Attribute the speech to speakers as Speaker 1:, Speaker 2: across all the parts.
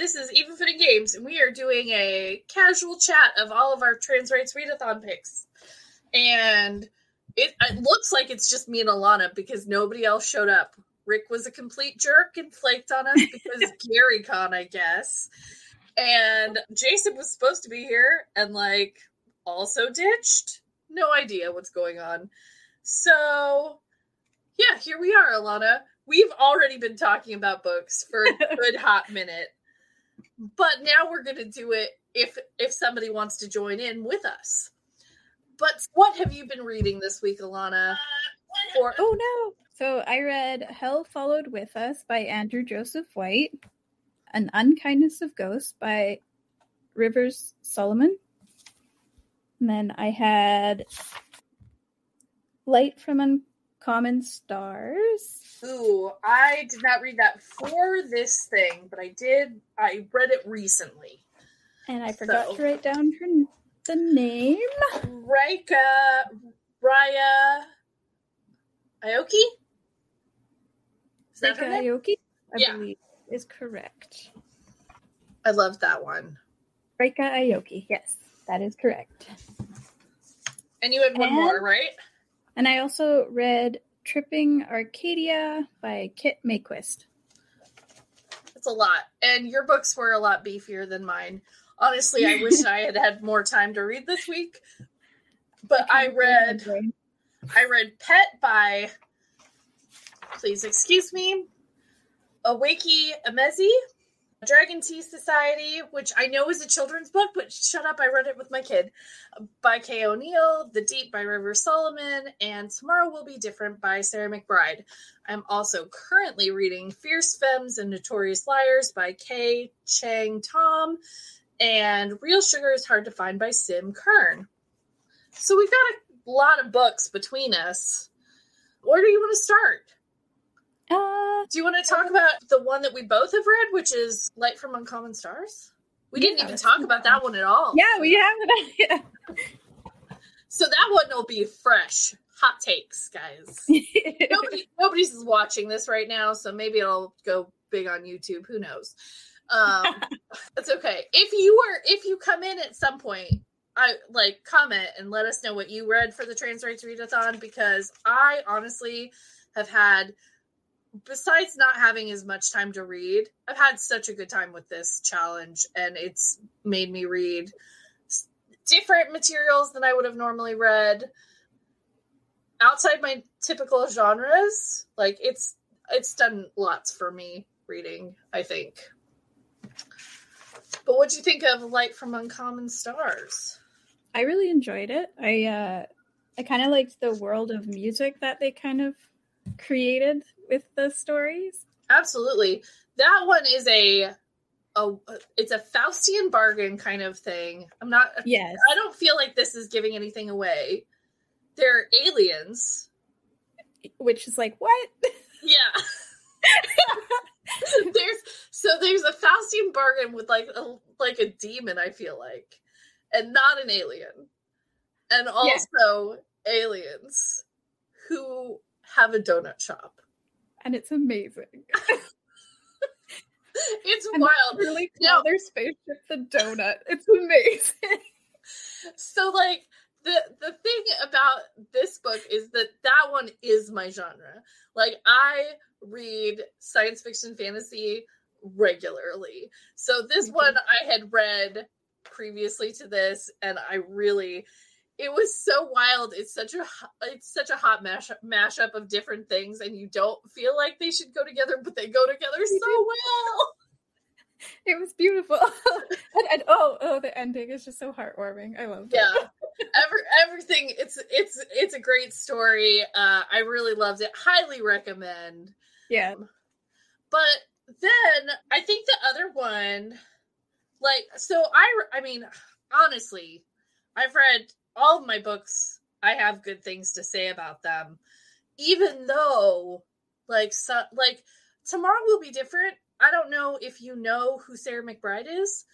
Speaker 1: this is Even Footing Games, and we are doing a casual chat of all of our trans rights readathon picks. And it, it looks like it's just me and Alana because nobody else showed up. Rick was a complete jerk and flaked on us because Gary Con, I guess. And Jason was supposed to be here and like also ditched. No idea what's going on. So yeah, here we are, Alana. We've already been talking about books for a good hot minute. But now we're gonna do it if if somebody wants to join in with us. But what have you been reading this week, Alana?
Speaker 2: Uh, For oh no. So I read Hell Followed With Us by Andrew Joseph White, An Unkindness of Ghosts by Rivers Solomon. And then I had Light from Uncommon Stars.
Speaker 1: Ooh, I did not read that for this thing, but I did. I read it recently.
Speaker 2: And I forgot so. to write down her the name.
Speaker 1: Ryka Raya Aoki.
Speaker 2: Is that Aoki? I
Speaker 1: yeah.
Speaker 2: believe is correct.
Speaker 1: I love that one.
Speaker 2: Ryka Aoki. Yes, that is correct.
Speaker 1: And you had one and, more, right?
Speaker 2: And I also read Tripping Arcadia by Kit Mayquist.
Speaker 1: It's a lot. And your books were a lot beefier than mine. Honestly, I wish I had had more time to read this week. But I read I read Pet by please excuse me, Akwaeke Emezi, Dragon Tea Society, which I know is a children's book, but shut up, I read it with my kid, by Kay O'Neill, The Deep by River Solomon, and Tomorrow Will Be Different by Sarah McBride. I'm also currently reading Fierce Femmes and Notorious Liars by Kai Cheng Thom, and Real Sugar is Hard to Find by Sim Kern. So we've got a lot of books between us. Where do you want to start?
Speaker 2: Uh,
Speaker 1: Do you want to talk about the one that we both have read, which is Light from Uncommon Stars? We didn't yeah, even talk about that one at all.
Speaker 2: Yeah, we haven't. Yeah.
Speaker 1: So that one will be fresh. Hot takes, guys. Nobody, nobody's watching this right now, so maybe it'll go big on YouTube. Who knows? Um, it's okay. If you were, if you come in at some point, I like comment and let us know what you read for the Trans Rights Readathon because I honestly have had besides not having as much time to read, I've had such a good time with this challenge, and it's made me read different materials than I would have normally read outside my typical genres. Like it's it's done lots for me reading, I think. But what do you think of Light from Uncommon Stars?
Speaker 2: I really enjoyed it. I uh I kind of liked the world of music that they kind of created with the stories.
Speaker 1: Absolutely. That one is a a it's a Faustian bargain kind of thing. I'm not
Speaker 2: Yes.
Speaker 1: I don't feel like this is giving anything away. They're aliens.
Speaker 2: Which is like what?
Speaker 1: Yeah. there's so there's a Faustian bargain with like a like a demon, I feel like. And not an alien. And also yeah. aliens who have a donut shop.
Speaker 2: And it's amazing.
Speaker 1: it's and wild.
Speaker 2: Really call no. their spaceship the donut. It's amazing.
Speaker 1: so like the the thing about this book is that that one is my genre. Like I read science fiction fantasy regularly. So this one I had read previously to this and I really it was so wild. It's such a it's such a hot mash mashup of different things, and you don't feel like they should go together, but they go together so well.
Speaker 2: It was beautiful, and, and, oh, oh, the ending is just so heartwarming. I love.
Speaker 1: Yeah, Every, everything. It's it's it's a great story. Uh, I really loved it. Highly recommend.
Speaker 2: Yeah,
Speaker 1: but then I think the other one, like, so I I mean, honestly, I've read all of my books, I have good things to say about them, even though, like, so, like tomorrow will be different. I don't know if you know who Sarah McBride is.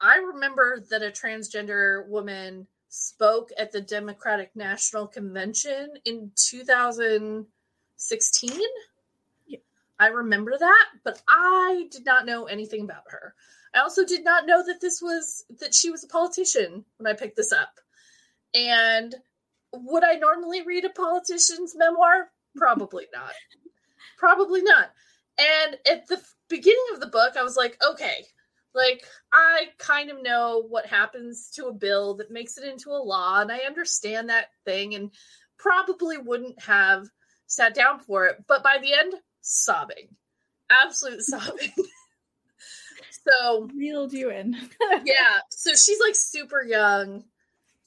Speaker 1: I remember that a transgender woman spoke at the Democratic National Convention in 2016. Yeah. I remember that, but I did not know anything about her. I also did not know that this was that she was a politician when I picked this up. And would I normally read a politician's memoir? Probably not. Probably not. And at the beginning of the book, I was like, okay, like I kind of know what happens to a bill that makes it into a law, and I understand that thing, and probably wouldn't have sat down for it. But by the end, sobbing, absolute sobbing. so
Speaker 2: reeled you in.
Speaker 1: yeah. So she's like super young.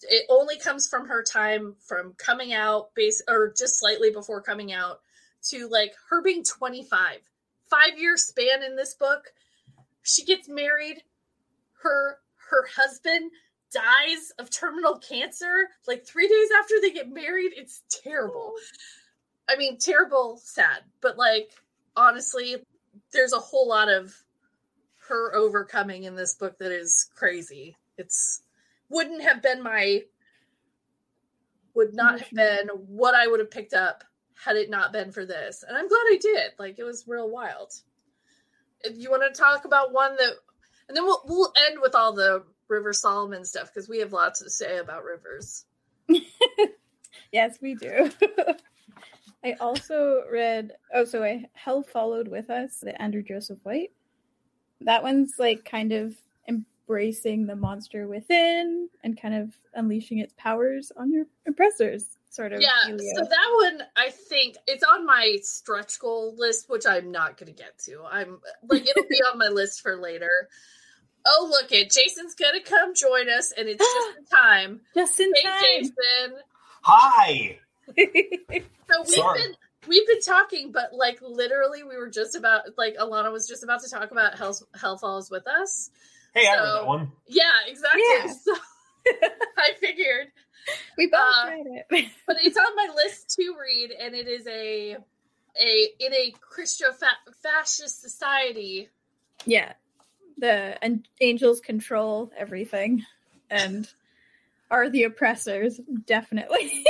Speaker 1: It only comes from her time from coming out, base or just slightly before coming out, to like her being 25. Five year span in this book. She gets married. Her her husband dies of terminal cancer like three days after they get married. It's terrible. I mean, terrible, sad, but like honestly, there's a whole lot of her overcoming in this book that is crazy. It's wouldn't have been my would not have been what I would have picked up had it not been for this. And I'm glad I did. Like it was real wild. If you want to talk about one that and then we'll we'll end with all the River Solomon stuff because we have lots to say about rivers.
Speaker 2: yes, we do. I also read oh so I Hell Followed With Us, the Andrew Joseph White. That one's like kind of embracing the monster within and kind of unleashing its powers on your oppressors sort of
Speaker 1: yeah so that one i think it's on my stretch goal list which i'm not going to get to. I'm like it'll be on my list for later. Oh look it jason's gonna come join us and it's just in time.
Speaker 2: Just in hey, time.
Speaker 1: Jason.
Speaker 3: Hi.
Speaker 1: So we've Sorry. been we've been talking but like literally we were just about like alana was just about to talk about hell hell falls with us
Speaker 3: hey so, i read that one.
Speaker 1: yeah exactly. Yeah. so i figured.
Speaker 2: We both uh, read it.
Speaker 1: but it's on my list to read and it is a a in a christo fascist society.
Speaker 2: Yeah. The and angels control everything and are the oppressors definitely.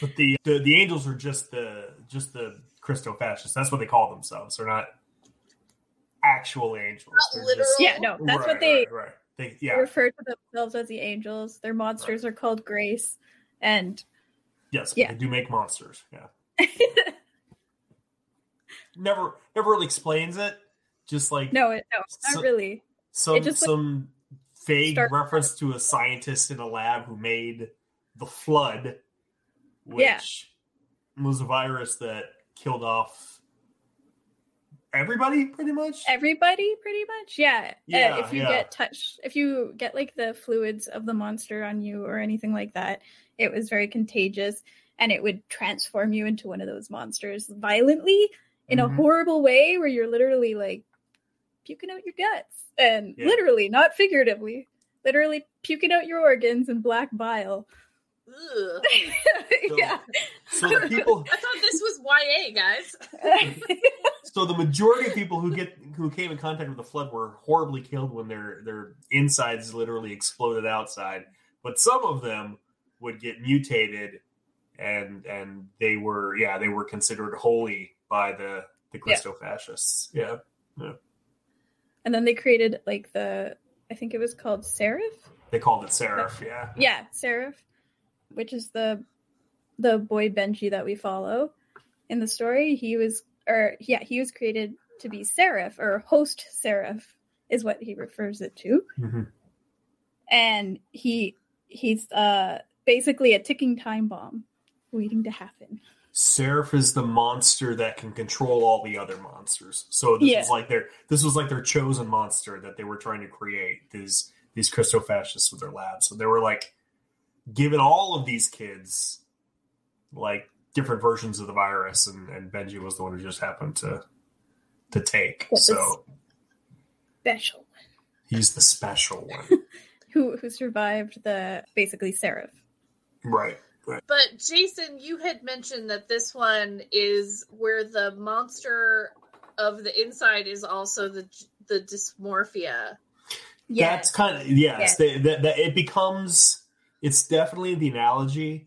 Speaker 3: But the, the the angels are just the just the Christo fascists. That's what they call themselves. They're not actual angels.
Speaker 2: Just, yeah, no, that's right, what they,
Speaker 3: right, right. they yeah.
Speaker 2: refer to themselves as the angels. Their monsters right. are called grace, and
Speaker 3: yes, yeah, they do make monsters. Yeah, never never really explains it. Just like
Speaker 2: no, it, no, not really.
Speaker 3: Some just, some like, vague reference to a scientist in a lab who made the flood which yeah. was a virus that killed off everybody pretty much
Speaker 2: everybody pretty much yeah, uh, yeah uh, if you yeah. get touched if you get like the fluids of the monster on you or anything like that it was very contagious and it would transform you into one of those monsters violently in mm-hmm. a horrible way where you're literally like puking out your guts and yeah. literally not figuratively literally puking out your organs in black bile
Speaker 1: so,
Speaker 2: yeah.
Speaker 3: So the people
Speaker 1: I thought this was YA, guys.
Speaker 3: so the majority of people who get who came in contact with the flood were horribly killed when their their insides literally exploded outside. But some of them would get mutated and and they were yeah, they were considered holy by the the Christo fascists. Yeah. yeah.
Speaker 2: And then they created like the I think it was called Seraph.
Speaker 3: They called it Seraph, yeah.
Speaker 2: Yeah, Seraph which is the the boy Benji that we follow in the story. He was or yeah, he was created to be Seraph or host Seraph is what he refers it to. Mm-hmm. And he he's uh basically a ticking time bomb waiting to happen.
Speaker 3: Seraph is the monster that can control all the other monsters. So this yeah. was like their this was like their chosen monster that they were trying to create. These these Christo fascists with their labs. So they were like given all of these kids like different versions of the virus, and, and Benji was the one who just happened to to take. so
Speaker 2: special one.
Speaker 3: He's the special one.
Speaker 2: who who survived the basically Seraph.
Speaker 3: Right. Right.
Speaker 1: But Jason, you had mentioned that this one is where the monster of the inside is also the the dysmorphia.
Speaker 3: Yeah, that's kind of yes. yes. That it becomes it's definitely the analogy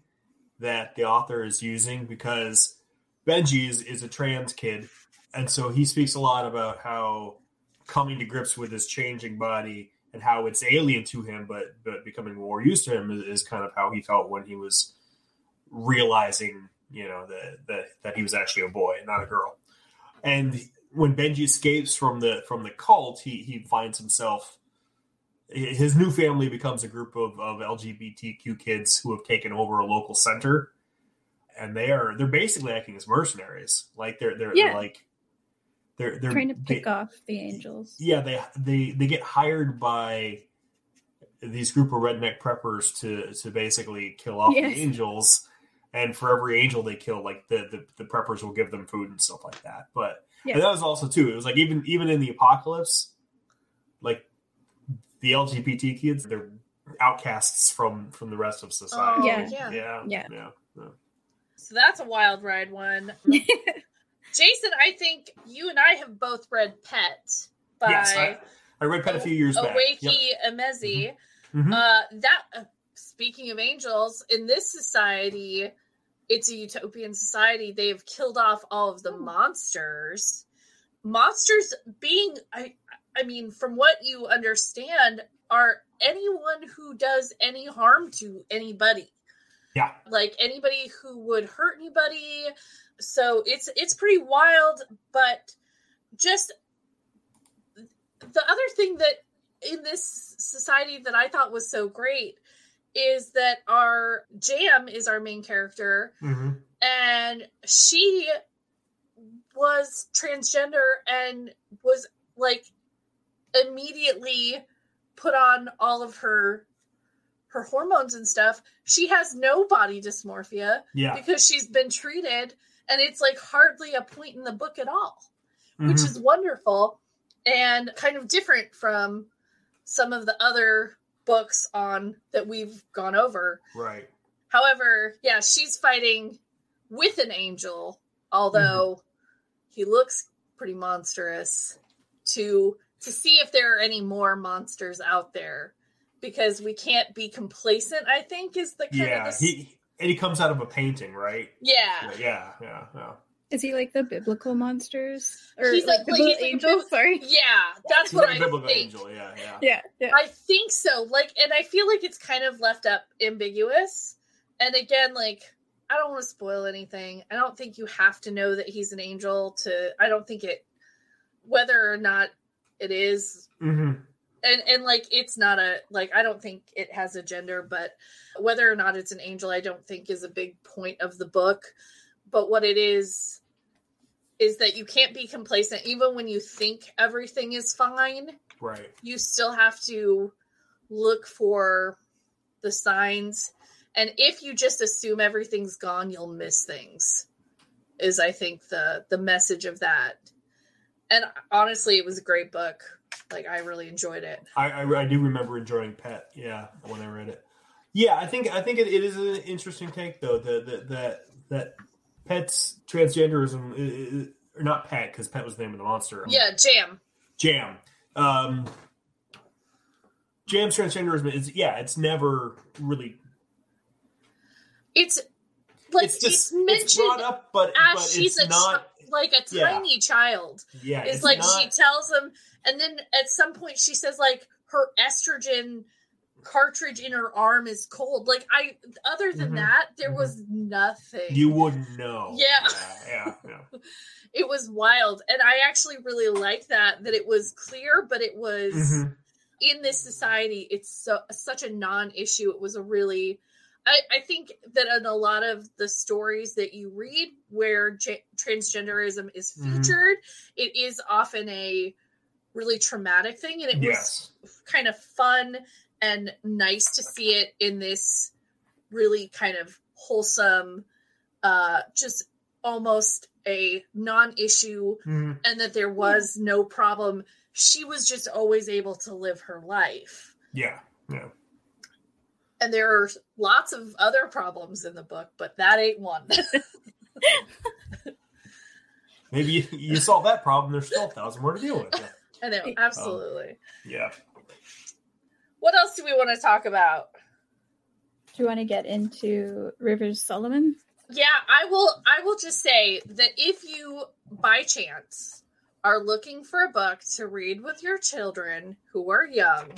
Speaker 3: that the author is using because Benji is, is a trans kid. And so he speaks a lot about how coming to grips with his changing body and how it's alien to him, but but becoming more used to him is, is kind of how he felt when he was realizing, you know, that that that he was actually a boy, and not a girl. And when Benji escapes from the from the cult, he he finds himself his new family becomes a group of, of LGBTQ kids who have taken over a local center, and they are they're basically acting as mercenaries. Like they're they're,
Speaker 2: Yeah.
Speaker 3: they're like they're they're
Speaker 2: trying to pick
Speaker 3: they-
Speaker 2: off the angels.
Speaker 3: yeah they they they get hired by these group of redneck preppers to to basically kill off
Speaker 2: Yes.
Speaker 3: the angels and for every angel they kill like the, the the preppers will give them food and stuff like that but
Speaker 2: Yeah.
Speaker 3: and that was also too it was like even even in the apocalypse like the lgbt kids they're outcasts from from the rest of society
Speaker 1: Oh,
Speaker 2: Yeah.
Speaker 1: yeah.
Speaker 3: yeah
Speaker 2: Yeah.
Speaker 3: yeah, yeah.
Speaker 1: So that's a wild ride one. Jason, I think you and I have both read Pet by
Speaker 3: yes I, I read pet a few years back
Speaker 1: Akwaeke
Speaker 3: Yep.
Speaker 1: Emezi.
Speaker 3: Mhm.
Speaker 1: Uh, that uh, speaking of angels, in this society, it's a utopian society. They have killed off all of the monsters. Monsters being, I, I mean, from what you understand, are anyone who does any harm to anybody.
Speaker 3: Yeah.
Speaker 1: like anybody who would hurt anybody. So it's it's pretty wild, but just the other thing that in this society that I thought was so great is that our Jam is our main character
Speaker 3: Mhm.
Speaker 1: and she was transgender and was like immediately put on all of her her hormones and stuff she has no body dysmorphia
Speaker 3: yeah.
Speaker 1: because she's been treated and it's like hardly a point in the book at all which
Speaker 3: Mhm.
Speaker 1: is wonderful and kind of different from some of the other books on that we've gone over.
Speaker 3: Right.
Speaker 1: However, yeah, she's fighting with an angel, although he looks pretty monstrous to to see if there are any more monsters out there because we can't be complacent, I think is the kind
Speaker 3: yeah
Speaker 1: of the,
Speaker 3: he and he comes out of a painting right
Speaker 1: yeah.
Speaker 3: yeah yeah yeah
Speaker 2: Is he like the biblical monsters or
Speaker 1: He's
Speaker 2: like,
Speaker 1: like-
Speaker 2: the
Speaker 1: like,
Speaker 2: biblical
Speaker 1: he's like
Speaker 2: angels?
Speaker 1: bib-
Speaker 2: Sorry.
Speaker 1: Yeah, that's
Speaker 3: He's
Speaker 1: what
Speaker 3: like
Speaker 1: I
Speaker 3: a biblical
Speaker 1: think.
Speaker 3: angel yeah yeah
Speaker 2: Yeah, yeah.
Speaker 1: I think so. Like, and I feel like it's kind of left up ambiguous. And again, like, I don't want to spoil anything. I don't think you have to know that he's an angel to. I don't think it, whether or not it is,
Speaker 3: hmm
Speaker 1: and and like it's not a like I don't think it has a gender, but whether or not it's an angel, I don't think is a big point of the book. But what it is is that you can't be complacent. Even when you think everything is fine
Speaker 3: right.
Speaker 1: you still have to look for the signs. And if you just assume everything's gone you'll miss things is i think the the message of that and honestly it was a great book like i really enjoyed it
Speaker 3: I, I I do remember enjoying Pet. Yeah, when I read it. Yeah, I think I think it, it is an interesting take though that that that that Pet's transgenderism, i- i- or not Pet because Pet was the name of the monster. um,
Speaker 1: yeah jam
Speaker 3: Jam. Um, Jam's transgenderism is yeah, it's never really
Speaker 1: it's like
Speaker 3: it's
Speaker 1: it's,
Speaker 3: just
Speaker 1: mentioned
Speaker 3: it's brought up, but but
Speaker 1: she's
Speaker 3: it's not.
Speaker 1: Like a
Speaker 3: yeah.
Speaker 1: tiny child
Speaker 3: yeah,
Speaker 1: it's,
Speaker 3: it's
Speaker 1: like
Speaker 3: not,
Speaker 1: she tells him and then at some point she says like her estrogen cartridge in her arm is cold like i other than
Speaker 3: Mhm.
Speaker 1: that there
Speaker 3: Mhm.
Speaker 1: was nothing
Speaker 3: you wouldn't know.
Speaker 1: Yeah.
Speaker 3: yeah, yeah. yeah.
Speaker 1: it was wild and i actually really liked that that it was clear but it was
Speaker 3: Mhm.
Speaker 1: in this society it's so such a non-issue it was a really I, I think that in a lot of the stories that you read where j- transgenderism is
Speaker 3: Mhm.
Speaker 1: featured it is often a really traumatic thing and it
Speaker 3: Yes.
Speaker 1: was kind of fun and nice to see it in this really kind of wholesome uh just almost a non-issue
Speaker 3: Mhm.
Speaker 1: and that there was no problem she was just always able to live her life
Speaker 3: Yeah. Yeah.
Speaker 1: and there are lots of other problems in the book but that ain't one
Speaker 3: Maybe you, you solve that problem. There's still a thousand more to deal with. Yeah.
Speaker 1: i know um, absolutely
Speaker 3: yeah.
Speaker 1: what else do we want to talk about
Speaker 2: Do you want to get into Rivers Solomon?
Speaker 1: Yeah, I will I will just say that if you by chance are looking for a book to read with your children who are young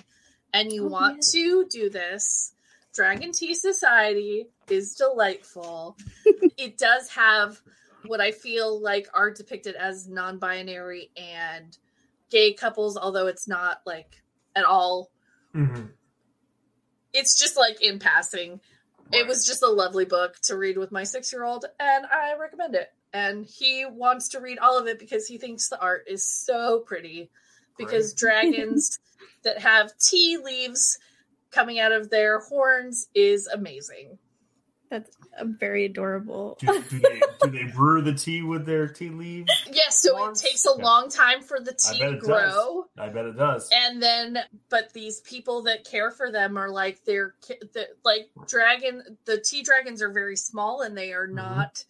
Speaker 1: and you oh, want yeah. to do this, Dragon Tea Society is delightful. it does have what I feel like are depicted as non binary and gay couples, although it's not like at all. Mm-hmm. It's just like in passing. Right. It was just a lovely book to read with my six year old, and I recommend it. And he wants to read all of it because he thinks the art is so pretty. Because right. dragons that have tea leaves coming out of their horns is amazing.
Speaker 2: That's very adorable.
Speaker 3: do, do, they, do, they, brew the tea with their tea leaves?
Speaker 1: Yes, so it takes a yeah. long time for the tea to grow.
Speaker 3: Does. I bet it does.
Speaker 1: And then, but these people that care for them are like they're the, like dragon. The tea dragons are very small, and they are mm-hmm. not. Mm-hmm.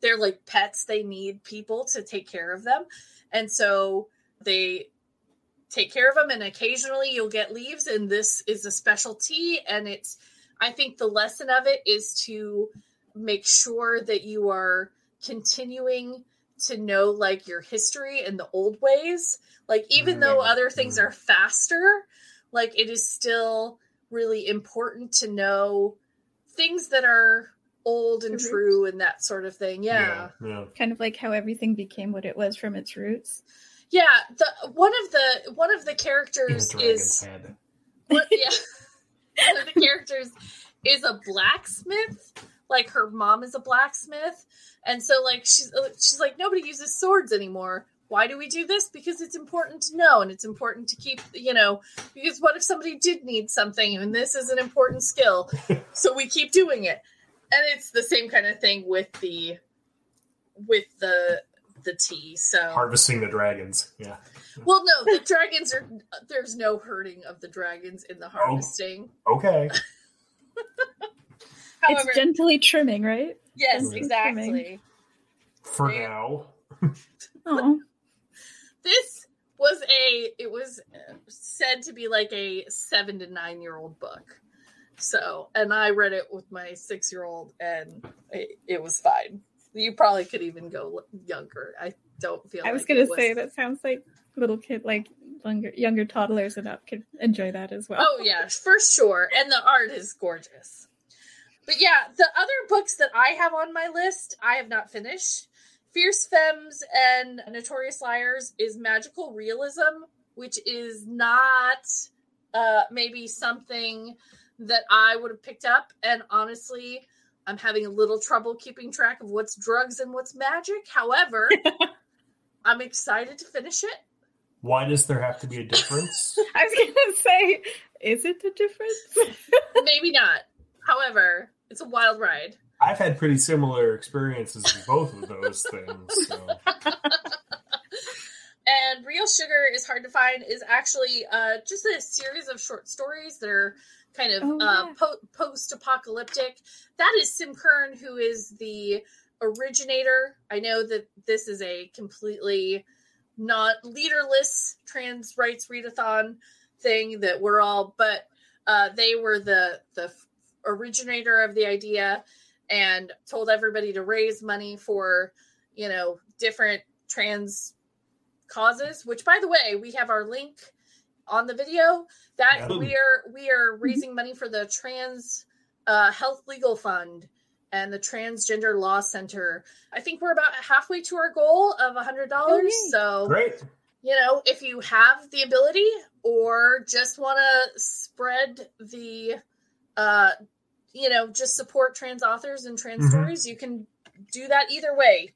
Speaker 1: They're like pets. They need people to take care of them, and so they take care of them. And occasionally, you'll get leaves, and this is a specialty, and it's I think the lesson of it is to make sure that you are continuing to know like your history and the old ways. Like even mm-hmm. though other things mm-hmm. are faster, like it is still really important to know things that are old and true and that sort of thing. Yeah.
Speaker 2: yeah. yeah. Kind of like how everything became what it was from its roots.
Speaker 1: Yeah, the one of the one of the characters is what, yeah. one of the characters is a blacksmith. Like her mom is a blacksmith, and so like she's uh, she's like nobody uses swords anymore. Why do we do this? Because it's important to know, and it's important to keep you know. Because what if somebody did need something, and this is an important skill, so we keep doing it. And it's the same kind of thing with the with the the tea. So
Speaker 3: harvesting the dragons, yeah.
Speaker 1: Well, no, the dragons are. There's no hurting of the dragons in the oh, harvesting.
Speaker 3: Oh, okay.
Speaker 2: However, it's gently trimming, right?
Speaker 1: Yes, gently exactly. Trimming.
Speaker 3: For now.
Speaker 1: oh. This was a it was said to be like a 7 to 9 year old book. So, and I read it with my 6 year old and it, it, was fine. You probably could even go younger. I don't feel
Speaker 2: I was like going to say that sounds like little kid like younger younger toddlers and up could enjoy that as well.
Speaker 1: Oh yeah, for sure. And the art is gorgeous. But yeah, the other books that I have on my list, I have not finished. Fierce Femmes and Notorious Liars is magical realism, which is not uh, maybe something that I would have picked up. And honestly, I'm having a little trouble keeping track of what's drugs and what's magic. However, I'm excited to finish it.
Speaker 3: Why does there have to be a difference?
Speaker 2: I was going to say, is it a difference?
Speaker 1: Maybe not. However, it's a wild ride.
Speaker 3: I've had pretty similar experiences with both of those things. So.
Speaker 1: and Real Sugar is hard to find is actually uh, just a series of short stories that are kind of oh, uh, po- post-apocalyptic. That is Sim Kern, who is the originator. I know that this is a completely not leaderless trans rights readathon thing that we're all but uh, they were the the originator of the idea and told everybody to raise money for you know different trans causes which by the way we have our link on the video that yeah. we are we are raising money for the trans uh, health legal fund and the Transgender Law Center. I think we're about halfway to our goal of a hundred dollars. Oh, so
Speaker 3: great.
Speaker 1: You know, if you have the ability or just want to spread the, uh, you know, just support trans authors and trans mm-hmm. stories, you can do that either way,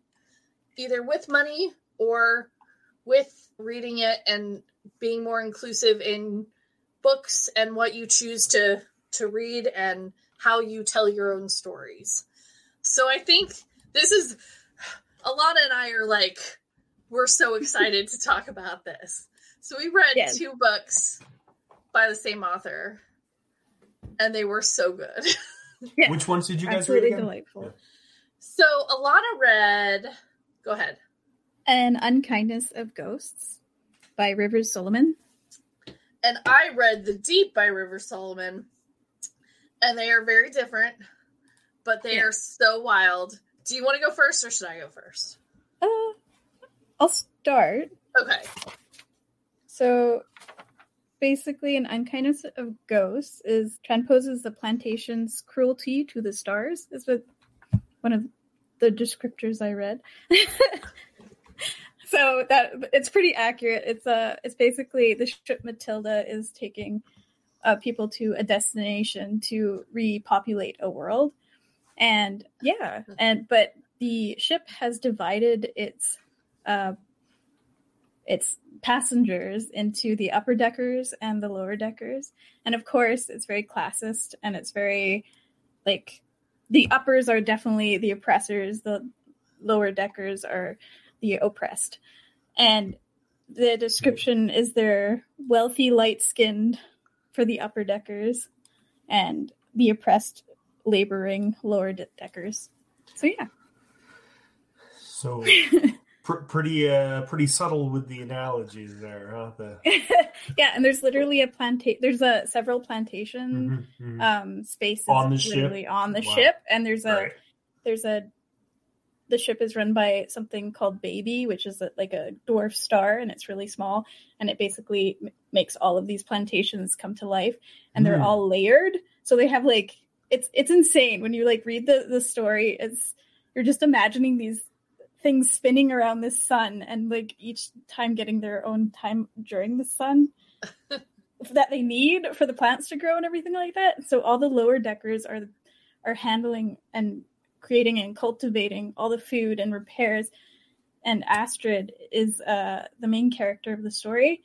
Speaker 1: either with money or with reading it and being more inclusive in books and what you choose to to read and how you tell your own stories. So I think this is Alana and I are like we're so excited to talk about this. So we read yes. two books by the same author, and they were so good.
Speaker 3: Yeah. Which ones did you guys Absolutely read? Again? Delightful. Yeah.
Speaker 1: So Alana read. Go ahead.
Speaker 2: An Unkindness of Ghosts by Rivers Solomon.
Speaker 1: And I read The Deep by Rivers Solomon and they are very different, but they yeah. are so wild. Do you want to go first, or should I go first?
Speaker 2: Uh, I'll start.
Speaker 1: Okay.
Speaker 2: So basically, an unkindness of ghosts is transposes the plantation's cruelty to the stars. Is what one of the descriptors I read. so that it's pretty accurate. It's a uh, it's basically the ship Matilda is taking uh, people to a destination to repopulate a world, and yeah, and but the ship has divided its uh, its passengers into the upper deckers and the lower deckers. And of course, it's very classist and it's very like the uppers are definitely the oppressors, the lower deckers are the oppressed. And the description is they're wealthy, light skinned for the upper deckers and the oppressed, laboring lower deckers. So, yeah.
Speaker 3: So pr- pretty uh pretty subtle with the analogies there, huh? The...
Speaker 2: yeah, and there's literally a plantation. There's a several plantation mm-hmm, mm-hmm. um spaces
Speaker 3: on the ship.
Speaker 2: On the wow. ship, and there's a right. there's a the ship is run by something called Baby, which is a, like a dwarf star, and it's really small, and it basically m- makes all of these plantations come to life, and mm. they're all layered. So they have like it's it's insane when you like read the the story. It's you're just imagining these things spinning around the sun and like each time getting their own time during the sun that they need for the plants to grow and everything like that. So all the lower deckers are are handling and creating and cultivating all the food and repairs. And Astrid is uh, the main character of the story,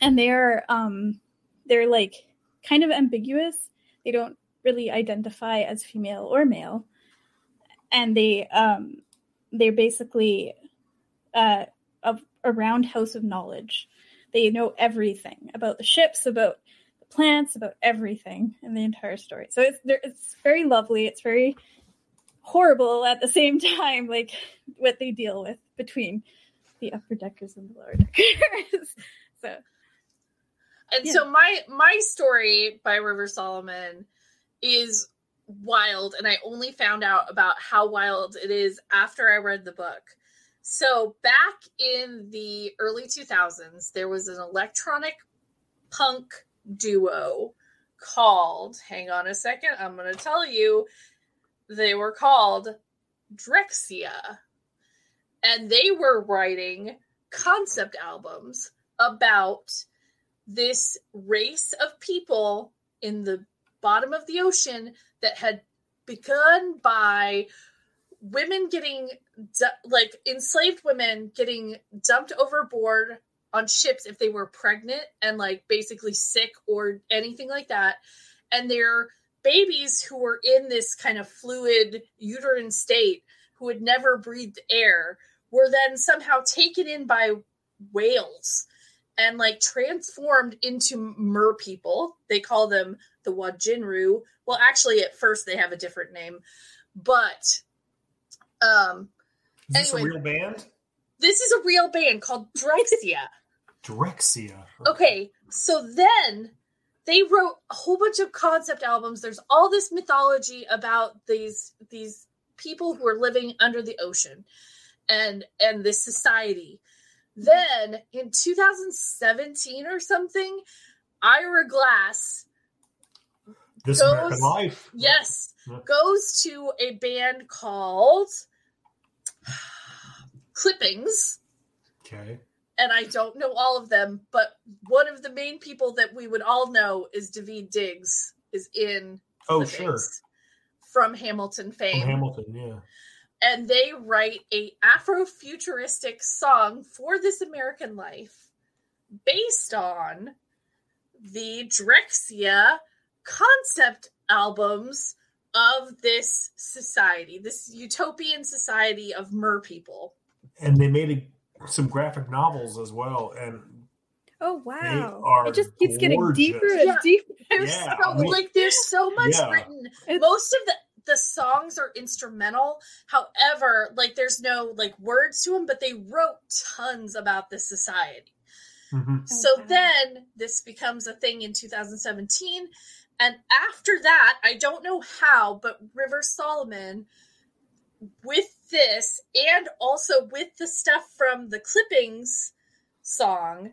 Speaker 2: and they are um, they're like kind of ambiguous. They don't really identify as female or male, and they um, they're basically uh, a, a roundhouse of knowledge. They know everything about the ships, about the plants, about everything in the entire story. So it's it's very lovely. It's very horrible at the same time, like what they deal with between the upper deckers and the lower deckers. so,
Speaker 1: and yeah. so my my story by River Solomon is wild and I only found out about how wild it is after I read the book. So, back in the early 2000s, there was an electronic punk duo called, hang on a second, I'm going to tell you, they were called Drexciya. And they were writing concept albums about this race of people in the bottom of the ocean that had begun by women getting like enslaved women getting dumped overboard on ships if they were pregnant and like basically sick or anything like that and their babies who were in this kind of fluid uterine state who had never breathed air were then somehow taken in by whales and like transformed into mer people. They call them the Wajinru. Well, actually, at first they have a different name, but um,
Speaker 3: is this anyway, a real band?
Speaker 1: This is a real band called Drexciya.
Speaker 3: Drexciya.
Speaker 1: Okay. okay, so then they wrote a whole bunch of concept albums. There's all this mythology about these these people who are living under the ocean and and this society then in 2017 or something, Ira Glass
Speaker 3: this goes, American Life.
Speaker 1: Yes. Yeah. Goes to a band called Clippings.
Speaker 3: Okay.
Speaker 1: And I don't know all of them, but one of the main people that we would all know is Daveed Diggs is in
Speaker 3: Oh sure.
Speaker 1: From Hamilton fame.
Speaker 3: From Hamilton, yeah
Speaker 1: and they write a afrofuturistic song for this american life based on the Drexciya concept albums of this society this utopian society of mer people
Speaker 3: and they made a, some graphic novels as well and
Speaker 2: Oh wow! It just keeps gorgeous. getting deeper and yeah. deeper.
Speaker 1: There's yeah, so, I mean, like there's so much yeah. written. It's, Most of the the songs are instrumental. However, like there's no like words to them, but they wrote tons about this society. Mm-hmm. So okay. then this becomes a thing in 2017. And after that, I don't know how, but River Solomon, with this and also with the stuff from the clippings song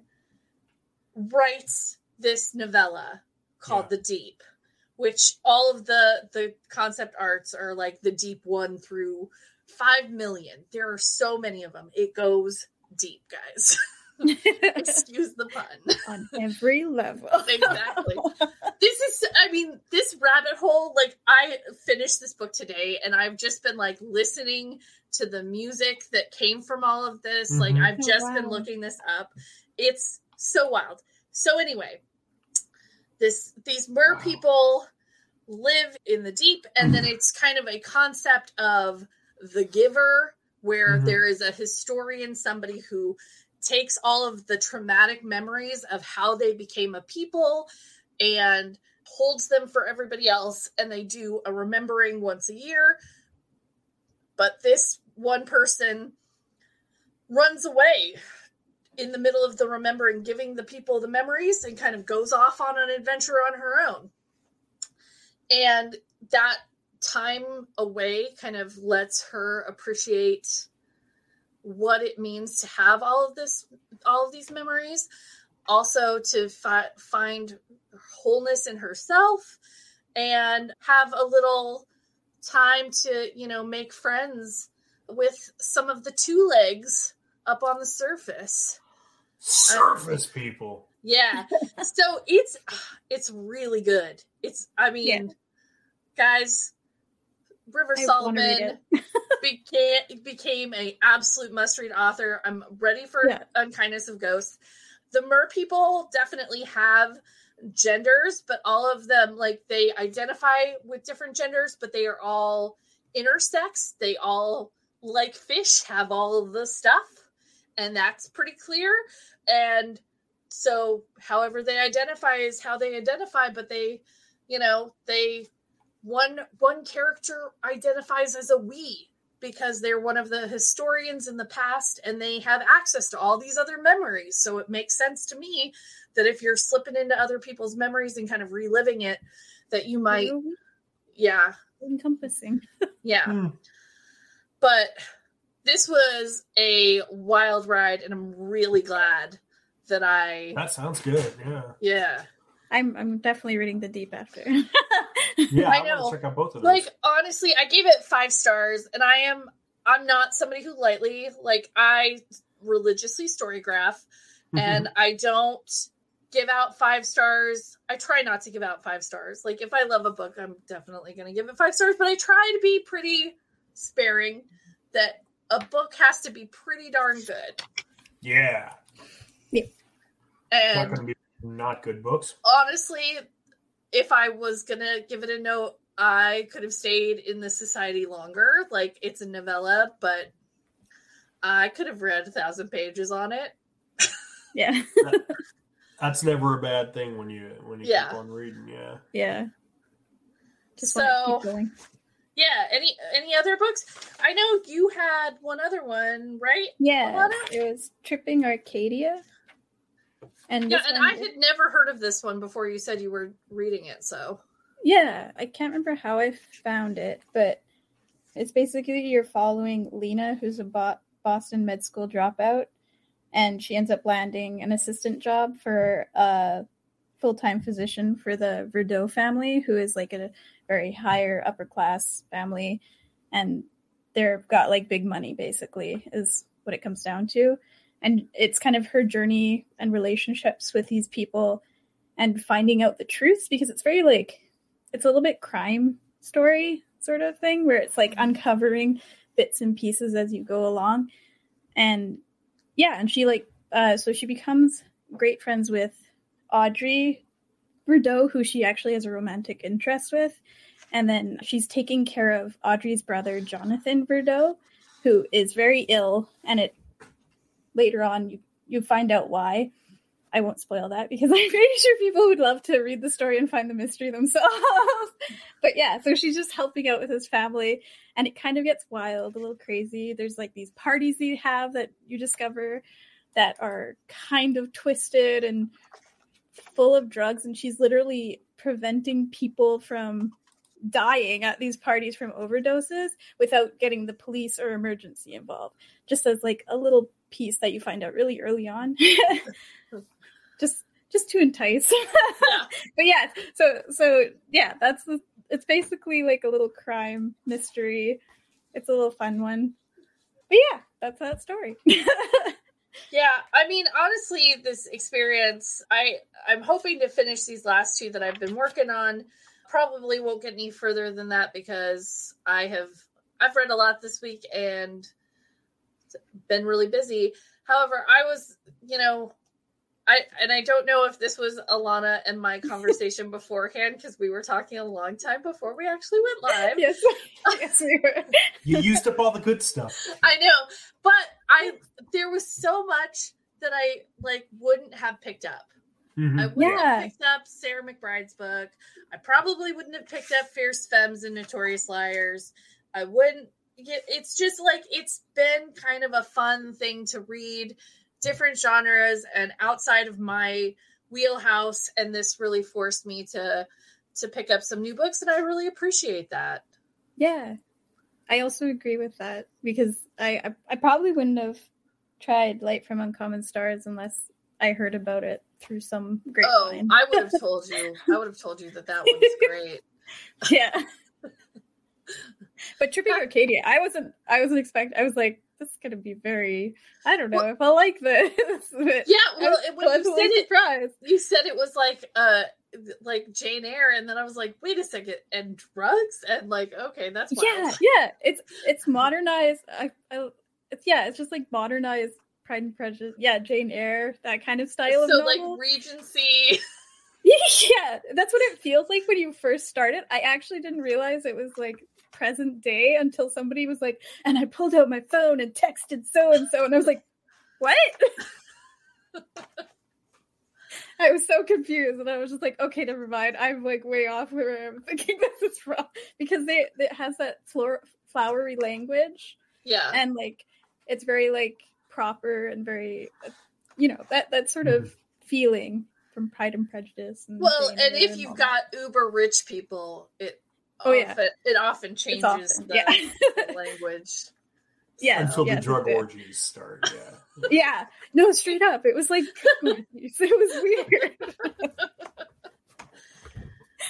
Speaker 1: writes this novella called yeah. The Deep, which all of the the concept arts are like the deep one through five million. There are so many of them. It goes deep, guys. Excuse the pun.
Speaker 2: On every level.
Speaker 1: exactly. This is, I mean, this rabbit hole, like, I finished this book today and I've just been like listening to the music that came from all of this. Mm-hmm. Like, I've just oh, wow. been looking this up. It's so wild. So, anyway, this, these mer wow. people live in the deep, and then it's kind of a concept of the giver where mm-hmm. there is a historian, somebody who takes all of the traumatic memories of how they became a people and holds them for everybody else and they do a remembering once a year. But this one person runs away in the middle of the remembering giving the people the memories and kind of goes off on an adventure on her own. And that time away kind of lets her appreciate what it means to have all of this all of these memories also to fi- find wholeness in herself and have a little time to you know make friends with some of the two legs up on the surface
Speaker 3: surface uh, people
Speaker 1: yeah so it's it's really good it's i mean yeah. guys River I Solomon became became a absolute must read author. I'm ready for yeah. Unkindness of Ghosts. The Mer people definitely have genders, but all of them like they identify with different genders, but they are all intersex. They all like fish have all the stuff, and that's pretty clear. And so, however they identify is how they identify, but they, you know, they one one character identifies as a we because they're one of the historians in the past and they have access to all these other memories. So it makes sense to me that if you're slipping into other people's memories and kind of reliving it that you might yeah.
Speaker 2: Encompassing.
Speaker 1: Yeah. Hmm. but this was a wild ride and i'm really glad that i
Speaker 3: that sounds good yeah.
Speaker 1: Yeah.
Speaker 2: I'm I'm definitely reading the deep after.
Speaker 3: yeah, I know. Check out both of
Speaker 1: those. Like honestly, I gave it five stars, and I am I'm not somebody who lightly like I religiously storygraph, mm-hmm. and I don't give out five stars. I try not to give out five stars. Like if I love a book, I'm definitely going to give it five stars, but I try to be pretty sparing. That a book has to be pretty darn good.
Speaker 3: Yeah.
Speaker 2: Yeah.
Speaker 3: And not going to be not good books.
Speaker 1: Honestly, if I was gonna give it a note, I could have stayed in the society longer. Like it's a novella, but I could have read a thousand pages on it.
Speaker 2: Yeah.
Speaker 3: that's never a bad thing when you when you yeah. keep on reading, yeah.
Speaker 2: Yeah.
Speaker 1: Just so yeah, any any other books? I know you had one other one, right?
Speaker 2: Yeah. It was Tripping Arcadia.
Speaker 1: And yeah, and I had never heard of this one before you said you were reading it. So
Speaker 2: yeah, I can't remember how I found it, but it's basically you're following Lena, who's a Boston med school dropout, and she ends up landing an assistant job for a full time physician for the Verdeau family, who is like a very higher upper class family, and they've got like big money, basically, is what it comes down to and it's kind of her journey and relationships with these people and finding out the truth because it's very like it's a little bit crime story sort of thing where it's like mm-hmm. uncovering bits and pieces as you go along and yeah and she like uh so she becomes great friends with audrey Verdeau, who she actually has a romantic interest with and then she's taking care of audrey's brother jonathan Verdeau, who is very ill and it later on you you find out why. I won't spoil that because I'm pretty sure people would love to read the story and find the mystery themselves. but yeah, so she's just helping out with his family and it kind of gets wild, a little crazy. There's like these parties you have that you discover that are kind of twisted and full of drugs and she's literally preventing people from dying at these parties from overdoses without getting the police or emergency involved just as like a little piece that you find out really early on. just just to entice. yeah. but yeah, so so yeah, that's the it's basically like a little crime mystery. It's a little fun one. But yeah, that's that story.
Speaker 1: yeah, I mean honestly this experience I I'm hoping to finish these last two that I've been working on. Probably won't get any further than that because I have I've read a lot this week and been really busy. However, I was, you know, I and I don't know if this was Alana and my conversation beforehand because we were talking a long time before we actually went live.
Speaker 2: yes, yes, we were.
Speaker 3: You used up all the good stuff.
Speaker 1: I know, but I there was so much that I like wouldn't have picked up. Mm-hmm. I wouldn't yeah. have picked up Sarah McBride's book. I probably wouldn't have picked up Fierce Femmes and Notorious Liars. I wouldn't. It's just like it's been kind of a fun thing to read, different genres and outside of my wheelhouse, and this really forced me to to pick up some new books, and I really appreciate that.
Speaker 2: Yeah, I also agree with that because I I, I probably wouldn't have tried Light from Uncommon Stars unless I heard about it through some great. Oh,
Speaker 1: I would have told you. I would have told you that that one's great.
Speaker 2: Yeah. But Tripping Arcadia, I wasn't. I wasn't expecting. I was like, this is gonna be very. I don't know well, if I like this.
Speaker 1: yeah, well, when you said it, surprised. you said it was like uh like Jane Eyre, and then I was like, wait a second, and drugs, and like, okay, that's
Speaker 2: wild. yeah, yeah. It's it's modernized. I, I it's yeah, it's just like modernized Pride and Prejudice. Yeah, Jane Eyre, that kind of style.
Speaker 1: Of So
Speaker 2: of
Speaker 1: like Regency.
Speaker 2: yeah, that's what it feels like when you first started. I actually didn't realize it was like present day until somebody was like, and I pulled out my phone and texted so and so, and I was like, what? I was so confused, and I was just like, okay, never mind. I'm like way off where I'm thinking this is wrong because they it has that floor, flowery language,
Speaker 1: yeah,
Speaker 2: and like it's very like proper and very, you know, that that sort of mm-hmm. feeling from Pride and Prejudice.
Speaker 1: And well, and if you've got uber rich people, it oh often, yeah, it often changes often, the, yeah. language.
Speaker 2: Yeah,
Speaker 3: until
Speaker 2: yes,
Speaker 3: the drug orgies start.
Speaker 2: Yeah, yeah, no, straight up, it was like it was weird.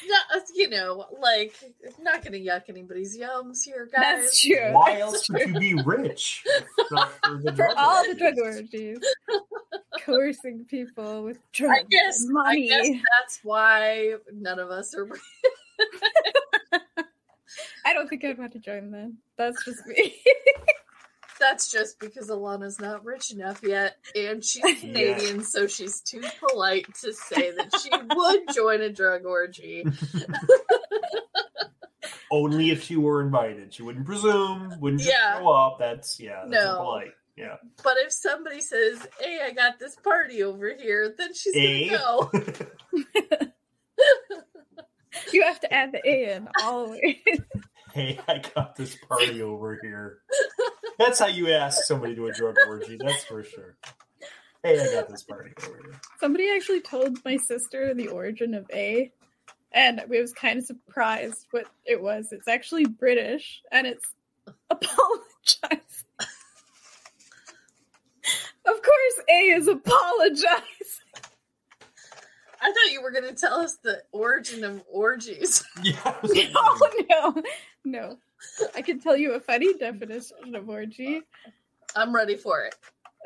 Speaker 1: No, you know, like not gonna yuck anybody's yums here, guys.
Speaker 2: That's true.
Speaker 3: Why else would you be rich?
Speaker 2: for, for all orgies. the drug orgies, coercing people with drugs. I guess, money.
Speaker 1: I guess that's why none of us are.
Speaker 2: I don't think I'd want to join them. That's just me.
Speaker 1: That's just because Alana's not rich enough yet, and she's Canadian, yeah. so she's too polite to say that she would join a drug orgy.
Speaker 3: Only if she were invited. She wouldn't presume, wouldn't just yeah. show up. That's yeah, that's no. polite. Yeah.
Speaker 1: But if somebody says, "Hey, I got this party over here," then she's a? gonna eh? go.
Speaker 2: you have to add the A in always.
Speaker 3: Hey, I got this party over here. That's how you ask somebody to a drug orgy. That's for sure. Hey, I got this party over here.
Speaker 2: Somebody actually told my sister the origin of A, and we was kind of surprised what it was. It's actually British, and it's apologize. of course, A is apologize.
Speaker 1: I thought you were going to tell us the origin of orgies.
Speaker 3: Yeah.
Speaker 2: Like, oh, no, no, no. I can tell you a funny definition of orgy.
Speaker 1: I'm ready for it.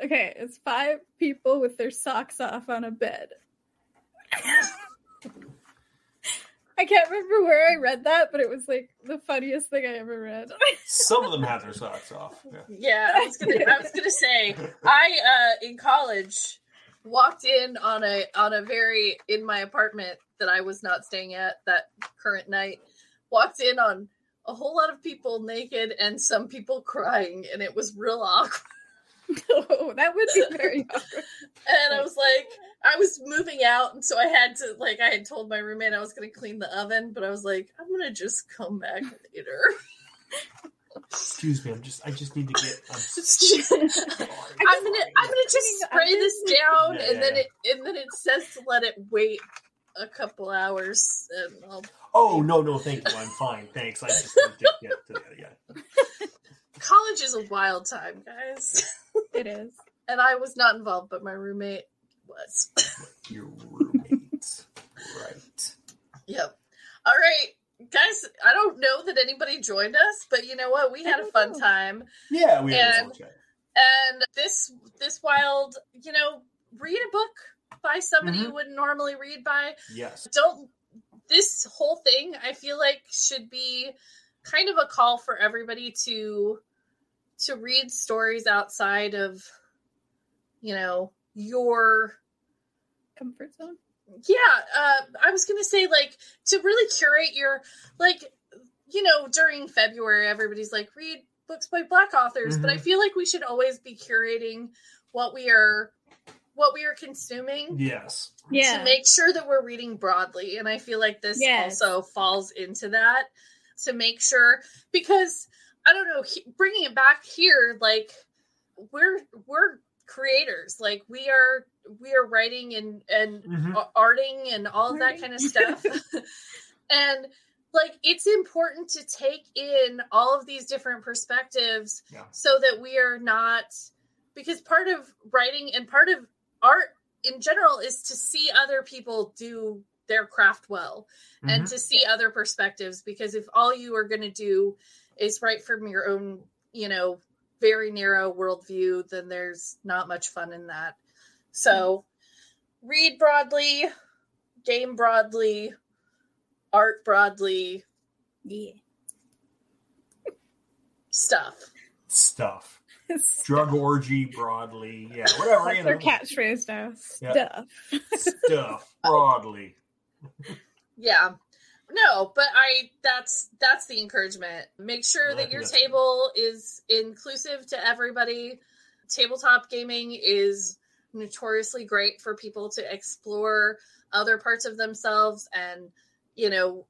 Speaker 2: Okay, it's five people with their socks off on a bed. I can't remember where I read that, but it was like the funniest thing I ever read.
Speaker 3: Some of them have their socks off.
Speaker 1: Yeah, yeah I was gonna, I was gonna say, I uh, in college walked in on a on a very in my apartment that I was not staying at that current night. Walked in on a whole lot of people naked and some people crying, and it was real awkward.
Speaker 2: Oh, that would be very awkward.
Speaker 1: and I was like, I was moving out, and so I had to like I had told my roommate I was going to clean the oven, but I was like, I'm going to just come back later.
Speaker 3: Excuse me, I'm just I just need to get I'm,
Speaker 1: I'm gonna I'm gonna just spray this down yeah, and then it and then it says to let it wait a couple hours and I'll
Speaker 3: Oh no no thank you. I'm fine. Thanks. I just need to get to that, yeah.
Speaker 1: College is a wild time, guys.
Speaker 2: It is.
Speaker 1: and I was not involved, but my roommate was.
Speaker 3: Your roommate, right?
Speaker 1: Yep. All right, guys. I don't know that anybody joined us, but you know what? We had a fun
Speaker 2: know.
Speaker 1: time,
Speaker 3: Yeah, we had a fun chat.
Speaker 1: and this this wild, you know, read a book by somebody
Speaker 3: Mhm.
Speaker 1: you wouldn't normally read by.
Speaker 3: Yes.
Speaker 1: Don't. This whole thing, I feel like, should be kind of a call for everybody to to read stories outside of, you know, your
Speaker 2: Comfort zone.
Speaker 1: yeah uh, i was gonna say like to really curate your like you know during february everybody's like read books by black authors but i
Speaker 3: Mhm.
Speaker 1: feel like we should always be curating what we are what we are consuming
Speaker 3: Yes.
Speaker 2: Yeah.
Speaker 1: to make sure that we're reading broadly and i feel like this
Speaker 2: Yes.
Speaker 1: also falls into that to make sure because i don't know he, bringing it back here like we're we're creators like we are we are writing and and
Speaker 3: Mhm.
Speaker 1: arting and all of that kind of stuff and like it's important to take in all of these different perspectives
Speaker 3: Yeah.
Speaker 1: so that we are not because part of writing and part of art in general is to see other people do their craft well and
Speaker 3: Mhm.
Speaker 1: to see other perspectives because if all you are going to do is write from your own you know very narrow worldview then there's not much fun in that so read broadly game broadly art broadly
Speaker 2: Yeah.
Speaker 1: stuff
Speaker 3: stuff. Drug orgy broadly. Yeah, whatever.
Speaker 2: That's
Speaker 3: You
Speaker 2: their
Speaker 3: know.
Speaker 2: catchphrase now.
Speaker 3: Yeah.
Speaker 2: Stuff.
Speaker 3: Stuff broadly.
Speaker 1: yeah no but i that's that's the encouragement make sure that your table is inclusive to everybody tabletop gaming is notoriously great for people to explore other parts of themselves and you know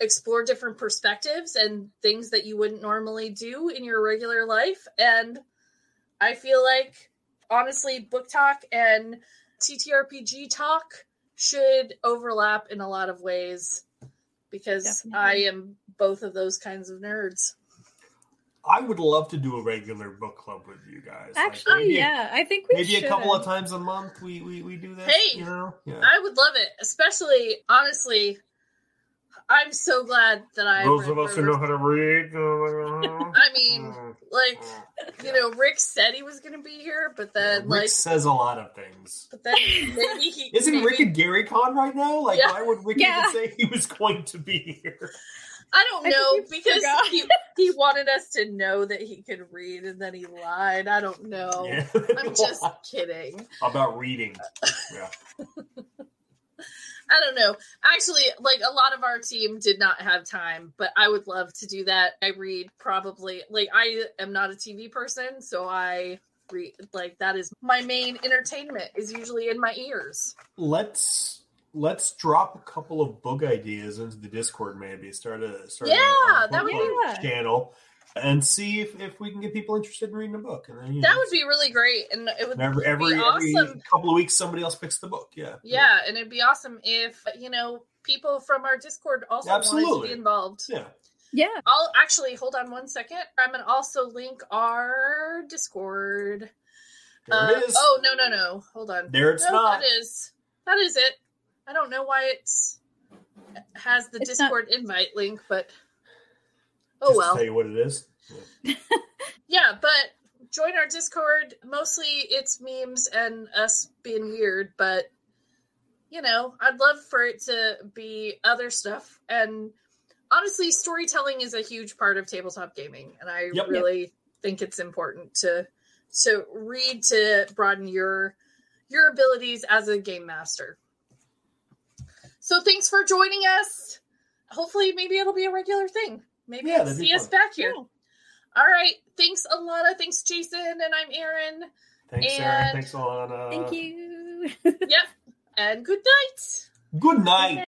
Speaker 1: explore different perspectives and things that you wouldn't normally do in your regular life and i feel like honestly book talk and ttrpg talk should overlap in a lot of ways because
Speaker 2: Definitely.
Speaker 1: i am both of those kinds of nerds
Speaker 3: I would love to do a regular book club with you guys. Like,
Speaker 2: Actually,
Speaker 3: maybe-
Speaker 2: yeah, I think we
Speaker 3: Maybe
Speaker 2: should.
Speaker 3: a couple of times a month we we, we do that.
Speaker 1: Hey!
Speaker 3: you know, yeah.
Speaker 1: I would love it, especially honestly. I'm so glad that I.
Speaker 3: Those of us who know how to read. uh,
Speaker 1: I mean, like you know, Rick said he was going to be here, but then
Speaker 3: Rick
Speaker 1: like,
Speaker 3: says a lot of things.
Speaker 1: but then maybe he
Speaker 3: Isn't
Speaker 1: maybe,
Speaker 3: Rick at Gary Con right now? Like,
Speaker 1: Yeah.
Speaker 3: why would Rick
Speaker 2: Yeah.
Speaker 3: even say he was going to be here?
Speaker 1: I don't know
Speaker 2: think he
Speaker 1: because he he wanted us to know that he could read, and then he lied. I don't know.
Speaker 3: Yeah.
Speaker 1: I'm just kidding.
Speaker 3: about reading. Yeah.
Speaker 1: I don't know. Actually, like a lot of our team did not have time, but I would love to do that. I read probably like I am not a TV person, so I read like that is my main entertainment is usually in my ears.
Speaker 3: Let's let's drop a couple of book ideas into the Discord. Maybe start a start
Speaker 1: Yeah,
Speaker 3: a, a
Speaker 1: that would
Speaker 2: be-
Speaker 3: channel and see if, if we can get people interested in reading a book. And then,
Speaker 1: That
Speaker 3: know,
Speaker 1: would be really great, and it would
Speaker 3: every every,
Speaker 1: be
Speaker 3: every
Speaker 1: awesome.
Speaker 3: couple of weeks somebody else picks the book. Yeah.
Speaker 1: Yeah, and it'd be awesome if you know people from our Discord also wanted to be involved.
Speaker 3: Yeah.
Speaker 2: Yeah.
Speaker 1: I'll actually hold on one second. I'm gonna also link our Discord.
Speaker 3: There
Speaker 1: Uh,
Speaker 3: it is.
Speaker 1: Oh no no no! Hold on.
Speaker 3: There it's
Speaker 1: no,
Speaker 3: not.
Speaker 1: That is that is it. I don't know why it's has the
Speaker 2: It's not-
Speaker 1: Discord invite link, but oh well.
Speaker 3: tell you what it is. Yeah.
Speaker 1: Yeah, but join our Discord. Mostly it's memes and us being weird, but you know, I'd love for it to be other stuff. And honestly, storytelling is a huge part of tabletop gaming, and I
Speaker 3: Yep.
Speaker 1: really think it's important to to read to broaden your your abilities as a game master. So thanks for joining us. Hopefully, maybe it'll be a regular thing. Maybe
Speaker 3: Yeah,
Speaker 1: you'll
Speaker 3: that'd be
Speaker 1: see us back here.
Speaker 2: Yeah.
Speaker 1: All right. Thanks, Alana. Thanks, Jason. And I'm Aaryn.
Speaker 3: Thanks,
Speaker 1: And-
Speaker 3: Aaryn. Thanks, Alana.
Speaker 2: Thank you.
Speaker 1: Yep. And good night.
Speaker 3: Good night.